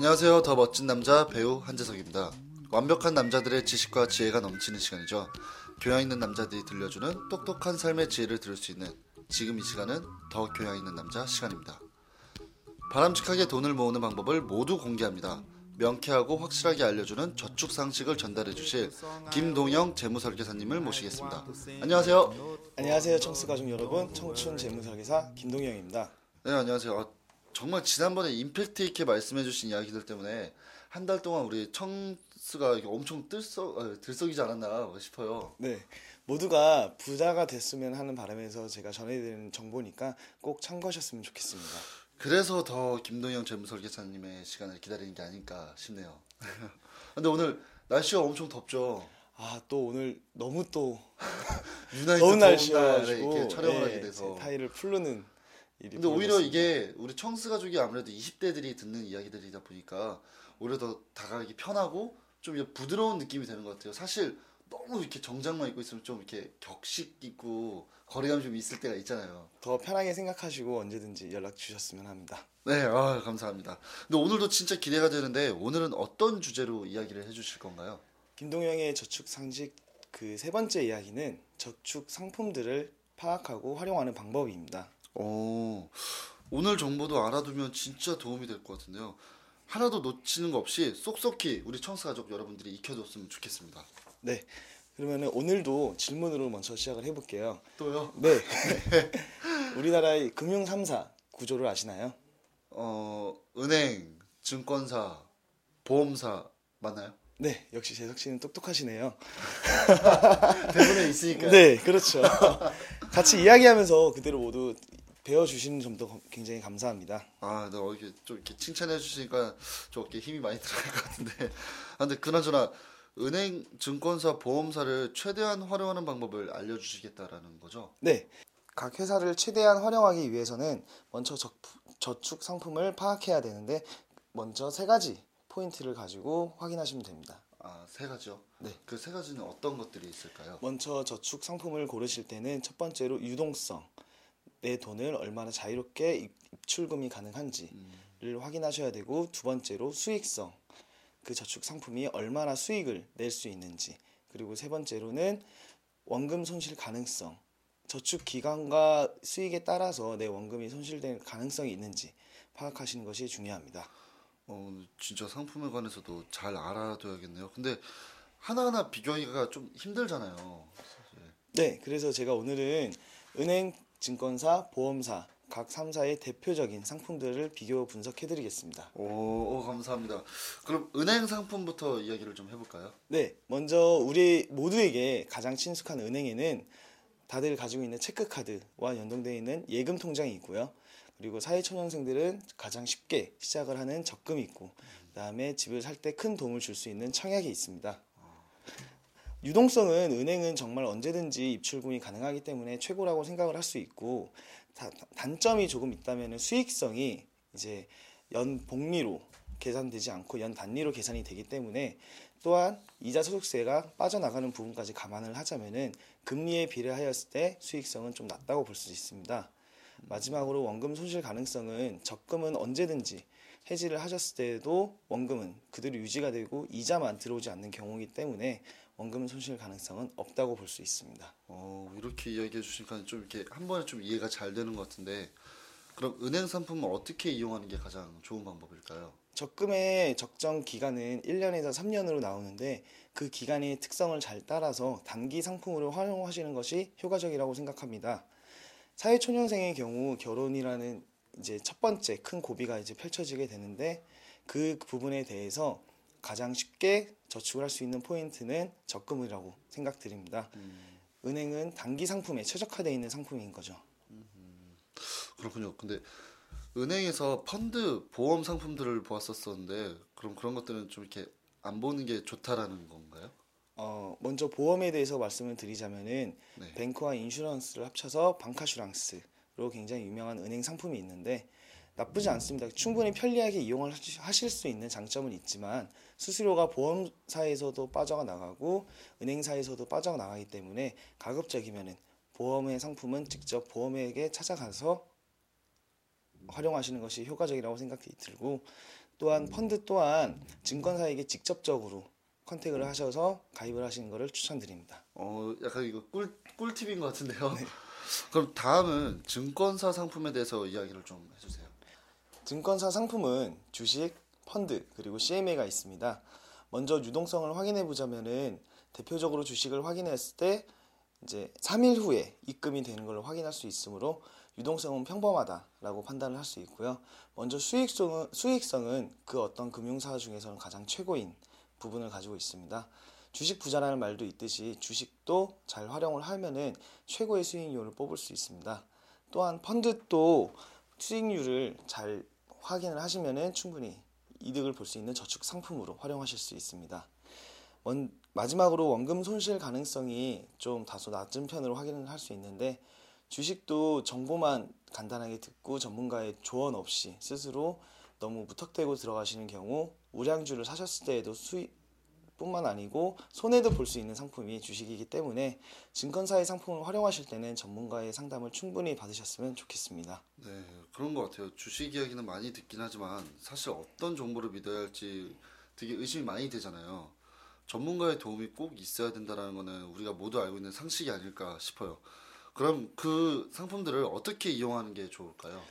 안녕하세요. 더 멋진 남자 배우 한재석입니다. 완벽한 남자들의 지식과 지혜가 넘치는 시간이죠. 교양 있는 남자들이 들려주는 똑똑한 삶의 지혜를 들을 수 있는 지금 이 시간은 더 교양 있는 남자 시간입니다. 바람직하게 돈을 모으는 방법을 모두 공개합니다. 명쾌하고 확실하게 알려주는 저축 상식을 전달해 주실 김동영 재무설계사님을 모시겠습니다. 안녕하세요. 안녕하세요 청스 가족 여러분 청춘 재무설계사 김동영입니다. 네, 안녕하세요. 아, 정말 지난번에 임팩트 있게 말씀해 주신 이야기들 때문에 한 달 동안 우리 청스가 이렇게 엄청 들썩, 아, 들썩이지 않았나 싶어요. 네 모두가 부자가 됐으면 하는 바람에서 제가 전해드리는 정보니까 꼭 참고하셨으면 좋겠습니다. 그래서 더 김동영 재무설계사님의 시간을 기다리는 게 아닐까 싶네요. 근데 오늘 날씨가 엄청 덥죠. 아 또 오늘 너무 또 유난히 더운 날씨여가지고 촬영을 예, 하게 돼서. 제 타이를 풀르는 근데 오히려 벌어졌습니다. 이게 우리 청스 가족이 아무래도 20대들이 듣는 이야기들이다 보니까 오히려 더 다가가기 편하고 좀 부드러운 느낌이 되는 것 같아요. 사실 너무 이렇게 정장만 입고 있으면 좀 이렇게 격식 있고 거리감 좀 있을 때가 있잖아요. 더 편하게 생각하시고 언제든지 연락 주셨으면 합니다. 네, 아, 감사합니다. 근데 오늘도 진짜 기대가 되는데 오늘은 어떤 주제로 이야기를 해주실 건가요? 김동영의 저축 상식 그 세 번째 이야기는 저축 상품들을 파악하고 활용하는 방법입니다. 오, 오늘 정보도 알아두면 진짜 도움이 될 것 같은데요. 하나도 놓치는 거 없이 쏙쏙히 우리 청스 가족 여러분들이 익혀줬으면 좋겠습니다. 네. 그러면 오늘도 질문으로 먼저 시작을 해볼게요. 또요? 네. 우리나라의 금융 3사 구조를 아시나요? 어, 은행, 증권사, 보험사 맞나요? 네, 역시 재석 씨는 똑똑하시네요. 대본에 있으니까. 네, 그렇죠. 같이 이야기하면서 그대로 모두 배워 주시는 점도 굉장히 감사합니다. 아, 네, 어, 이렇게 좀 이렇게 칭찬해 주시니까 좀 이렇게 힘이 많이 들어갈 것 같은데. 아, 근데 그나저나 은행, 증권사, 보험사를 최대한 활용하는 방법을 알려주시겠다라는 거죠? 네, 각 회사를 최대한 활용하기 위해서는 먼저 저, 저축 상품을 파악해야 되는데 먼저 세 가지 포인트를 가지고 확인하시면 됩니다. 아, 세 가지요? 네. 그 세 가지는 어떤 것들이 있을까요? 먼저 저축 상품을 고르실 때는 첫 번째로 유동성, 내 돈을 얼마나 자유롭게 입- 입출금이 가능한지를 확인하셔야 되고 두 번째로 수익성, 그 저축 상품이 얼마나 수익을 낼 수 있는지 그리고 세 번째로는 원금 손실 가능성, 저축 기간과 수익에 따라서 내 원금이 손실될 가능성이 있는지 파악하시는 것이 중요합니다. 어, 진짜 상품에 관해서도 잘 알아둬야겠네요. 근데 하나하나 비교하기가 좀 힘들잖아요. 사실. 네, 그래서 제가 오늘은 은행, 증권사, 보험사 각 3사의 대표적인 상품들을 비교 분석해 드리겠습니다. 오, 오, 감사합니다. 그럼 은행 상품부터 이야기를 좀 해볼까요? 네, 먼저 우리 모두에게 가장 친숙한 은행에는 다들 가지고 있는 체크카드와 연동되어 있는 예금 통장이 있고요. 그리고 사회초년생들은 가장 쉽게 시작을 하는 적금이 있고, 그다음에 집을 살 때 큰 도움을 줄 수 있는 청약이 있습니다. 유동성은 은행은 정말 언제든지 입출금이 가능하기 때문에 최고라고 생각을 할 수 있고 다- 단점이 조금 있다면 수익성이 이제 연 복리로 계산되지 않고 연 단위로 계산이 되기 때문에 또한 이자 소득세가 빠져나가는 부분까지 감안을 하자면은 금리에 비례하였을 때 수익성은 좀 낮다고 볼 수 있습니다. 마지막으로 원금 손실 가능성은 적금은 언제든지 해지를 하셨을 때에도 원금은 그대로 유지가 되고 이자만 들어오지 않는 경우이기 때문에 원금 손실 가능성은 없다고 볼 수 있습니다. 어, 이렇게 이야기해 주시니까 좀 이렇게 한 번에 좀 이해가 잘 되는 것 같은데 그럼 은행 상품을 어떻게 이용하는 게 가장 좋은 방법일까요? 적금의 적정 기간은 1년에서 3년으로 나오는데 그 기간의 특성을 잘 따라서 단기 상품으로 활용하시는 것이 효과적이라고 생각합니다. 사회초년생의 경우 결혼이라는 이제 첫 번째 큰 고비가 이제 펼쳐지게 되는데 그 부분에 대해서 가장 쉽게 저축을 할 수 있는 포인트는 적금이라고 생각드립니다. 은행은 단기 상품에 최적화되어 있는 상품인 거죠. 그렇군요. 근데 은행에서 펀드 보험 상품들을 보았었었는데 그럼 그런 것들은 좀 이렇게 안 보는 게 좋다라는 건가요? 어, 먼저 보험에 대해서 말씀을 드리자면은 네. 뱅크와 인슈런스를 합쳐서 방카슈랑스로 굉장히 유명한 은행 상품이 있는데 나쁘지 않습니다. 충분히 편리하게 이용을 하실 수 있는 장점은 있지만 수수료가 보험사에서도 빠져가 나가고 은행사에서도 빠져가 나가기 때문에 가급적이면은 보험의 상품은 직접 보험에게 찾아가서 활용하시는 것이 효과적이라고 생각이 들고 또한 펀드 또한 증권사에게 직접적으로 컨택을 하셔서 가입을 하시는 것을 추천드립니다. 어, 약간 이거 꿀 꿀팁인 것 같은데요. 그럼 다음은 증권사 상품에 대해서 이야기를 좀 해주세요. 증권사 상품은 주식, 펀드 그리고 CMA가 있습니다. 먼저 유동성을 확인해 보자면은 대표적으로 주식을 확인했을 때 이제 3일 후에 입금이 되는 걸로 확인할 수 있으므로 유동성은 평범하다라고 판단을 할 수 있고요. 먼저 수익성은 수익성은 그 어떤 금융사 중에서는 가장 최고인 부분을 가지고 있습니다. 주식 부자라는 말도 있듯이 주식도 잘 활용을 하면은 최고의 수익률을 뽑을 수 있습니다. 또한 펀드도 수익률을 잘 확인을 하시면은 충분히 이득을 볼 수 있는 저축 상품으로 활용하실 수 있습니다. 원, 마지막으로 원금 손실 가능성이 좀 다소 낮은 편으로 확인을 할 수 있는데 주식도 정보만 간단하게 듣고 전문가의 조언 없이 스스로 너무 무턱대고 들어가시는 경우 우량주를 사셨을 때에도 수익 뿐만 아니고 손해도 볼 수 있는 상품이 주식이기 때문에 증권사의 상품을 활용하실 때는 전문가의 상담을 충분히 받으셨으면 좋겠습니다. 네, 그런 것 같아요. 주식 이야기는 많이 듣긴 하지만 사실 어떤 정보를 믿어야 할지 되게 의심이 많이 되잖아요. 전문가의 도움이 꼭 있어야 된다는 거는 우리가 모두 알고 있는 상식이 아닐까 싶어요. 그럼 그 상품들을 어떻게 이용하는 게 좋을까요?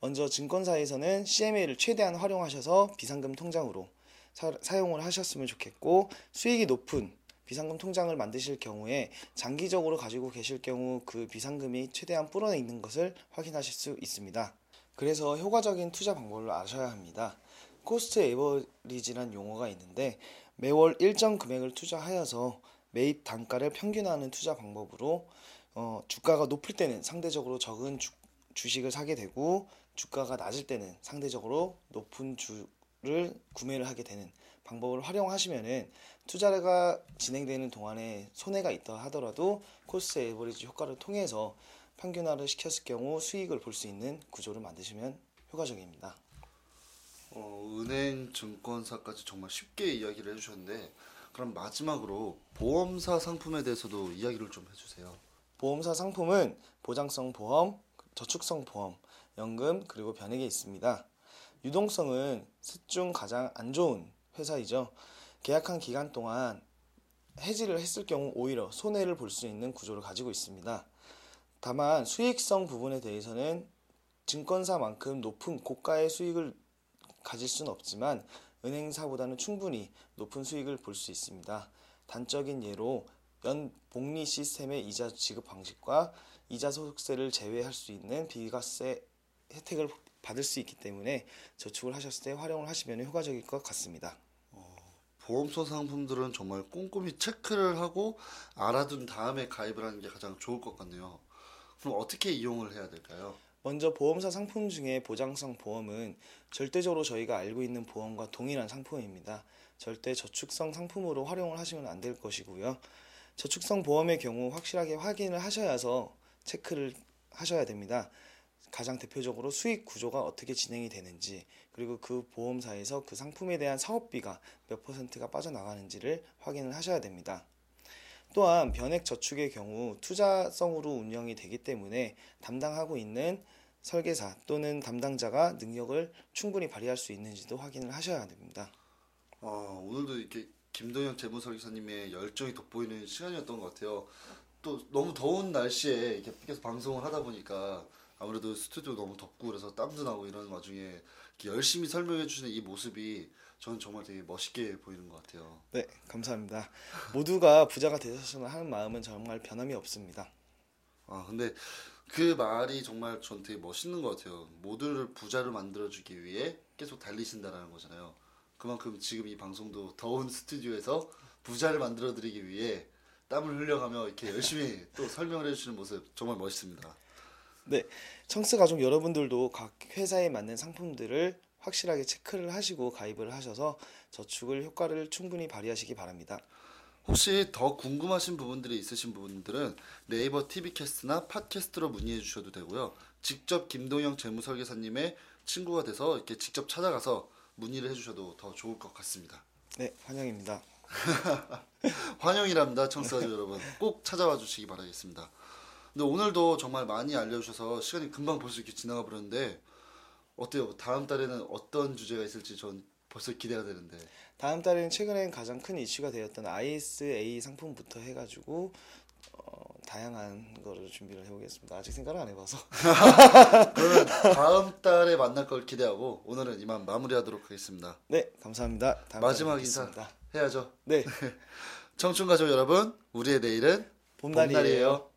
먼저 증권사에서는 CMA를 최대한 활용하셔서 비상금 통장으로 사, 용을 하셨으면 좋겠고 수익이 높은 비상금 통장을 만드실 경우에 장기적으로 가지고 계실 경우 그 비상금이 최대한 불어내 있는 것을 확인하실 수 있습니다. 그래서 효과적인 투자 방법을 아셔야 합니다. cost average란 용어가 있는데 매월 일정 금액을 투자하여서 매입 단가를 평균하는 투자 방법으로 어, 주가가 높을 때는 상대적으로 적은 주, 주식을 사게 되고 주가가 낮을 때는 상대적으로 높은 주 를 구매를 하게 되는 방법을 활용하시면은 투자가 진행되는 동안에 손해가 있다 하더라도 cost average 효과를 통해서 평균화를 시켰을 경우 수익을 볼 수 있는 구조를 만드시면 효과적입니다. 어, 은행, 증권사까지 정말 쉽게 이야기를 해주셨는데 그럼 마지막으로 보험사 상품에 대해서도 이야기를 좀 해주세요. 보험사 상품은 보장성 보험, 저축성 보험, 연금 그리고 변액에 있습니다. 유동성은 셋 중 가장 안 좋은 회사이죠. 계약한 기간 동안 해지를 했을 경우 오히려 손해를 볼 수 있는 구조를 가지고 있습니다. 다만 수익성 부분에 대해서는 증권사만큼 높은 고가의 수익을 가질 수는 없지만 은행사보다는 충분히 높은 수익을 볼 수 있습니다. 단적인 예로 연 복리 시스템의 이자 지급 방식과 이자 소득세를 제외할 수 있는 비과세 혜택을 받을 수 있기 때문에 저축을 하셨을 때 활용을 하시면 효과적일 것 같습니다. 보험사 상품들은 정말 꼼꼼히 체크를 하고 알아둔 다음에 가입을 하는 게 가장 좋을 것 같네요. 그럼 어떻게 이용을 해야 될까요? 먼저 보험사 상품 중에 보장성 보험은 절대적으로 저희가 알고 있는 보험과 동일한 상품입니다. 절대 저축성 상품으로 활용을 하시면 안 될 것이고요. 저축성 보험의 경우 확실하게 확인을 하셔야서 체크를 하셔야 됩니다. 가장 대표적으로 수익 구조가 어떻게 진행이 되는지 그리고 그 보험사에서 그 상품에 대한 사업비가 몇 퍼센트가 빠져나가는지를 확인을 하셔야 됩니다. 또한 변액 저축의 경우 투자성으로 운영이 되기 때문에 담당하고 있는 설계사 또는 담당자가 능력을 충분히 발휘할 수 있는지도 확인을 하셔야 됩니다. 어, 오늘도 이렇게 김동현 재무설계사님의 열정이 돋보이는 시간이었던 것 같아요. 또 너무 더운 날씨에 이렇게 계속 방송을 하다 보니까 아무래도 스튜디오 너무 덥고 그래서 땀도 나고 이런 와중에 열심히 설명해 주시는 이 모습이 저는 정말 되게 멋있게 보이는 것 같아요. 네, 감사합니다. 모두가 부자가 되셨으면 하는 마음은 정말 변함이 없습니다. 아 근데 그 말이 정말 전 되게 멋있는 것 같아요. 모두를 부자로 만들어주기 위해 계속 달리신다라는 거잖아요. 그만큼 지금 이 방송도 더운 스튜디오에서 부자를 만들어드리기 위해 땀을 흘려가며 이렇게 열심히 또 설명을 해주시는 모습 정말 멋있습니다. 네, 청스 가족 여러분들도 각 회사에 맞는 상품들을 확실하게 체크를 하시고 가입을 하셔서 저축을 효과를 충분히 발휘하시기 바랍니다. 혹시 더 궁금하신 부분들이 있으신 분들은 네이버 TV캐스트나 팟캐스트로 문의해 주셔도 되고요. 직접 김동영 재무설계사님의 친구가 돼서 이렇게 직접 찾아가서 문의를 해주셔도 더 좋을 것 같습니다. 네, 환영입니다. 환영이랍니다, 청취자 여러분. 꼭 찾아와 주시기 바라겠습니다. 근데 오늘도 정말 많이 알려주셔서 시간이 금방 벌써 이렇게 지나가 버렸는데 어때요? 다음 달에는 어떤 주제가 있을지 전 벌써 기대가 되는데. 다음 달에는 최근엔 가장 큰 이슈가 되었던 ISA 상품부터 해가지고 어, 다양한 거를 준비를 해보겠습니다. 아직 생각을 안 해봐서. 그러면 다음 달에 만날 걸 기대하고 오늘은 이만 마무리하도록 하겠습니다. 네, 감사합니다. 마지막 인사. 해야죠. 네, 청춘 가족 여러분, 우리의 내일은 봄날이에요. 봄날이에요.